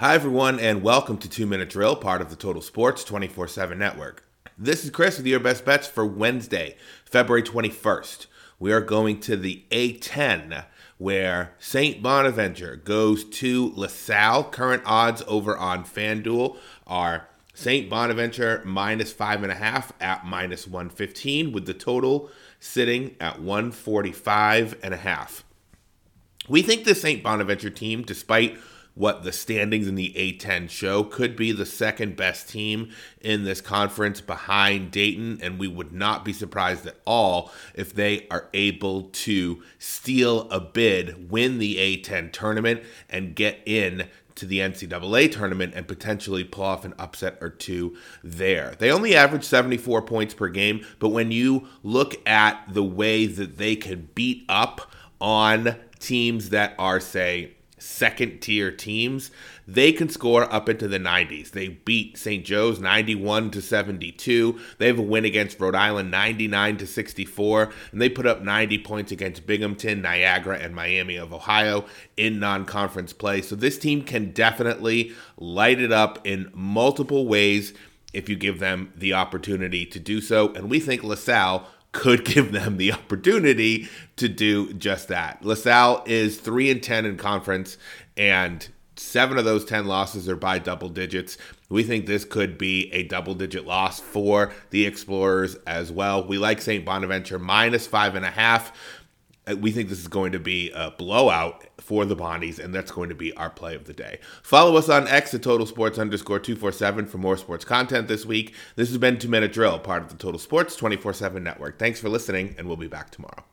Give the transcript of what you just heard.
Hi, everyone, and welcome to Two Minute Drill, part of the Total Sports 24 7 network. This is Chris with your best bets for Wednesday, February 21st. We are going to the A10, where St. Bonaventure goes to LaSalle. Current odds over on FanDuel are St. Bonaventure minus five and a half at minus 115, with the total sitting at 145 and a half. We think the St. Bonaventure team, despite what the standings in the A10 show could be the second best team in this conference behind Dayton, and we would not be surprised at all if they are able to steal a bid, win the A10 tournament, and get in to the NCAA tournament and potentially pull off an upset or two there. They only average 74 points per game, but when you look at the way that they can beat up on teams that are, say, second tier teams, they can score up into the 90s. They beat St. Joe's 91 to 72. They have a win against Rhode Island 99 to 64, and they put up 90 points against Binghamton, Niagara, and Miami of Ohio in non-conference play. So this team can definitely light it up in multiple ways if you give them the opportunity to do so. And we think LaSalle could give them the opportunity to do just that. LaSalle is 3 and 10 in conference and 7 of those 10 losses are by double digits. We think this could be a double digit loss for the Explorers as well. We like St. Bonaventure minus five and a half. Uh, we think this is going to be a blowout for the Bonnies, and that's going to be our play of the day. Follow us on X at Total Sports underscore 247 for more sports content this week. This has been Two Minute Drill, part of the Total Sports 24 7 network. Thanks for listening, and we'll be back tomorrow.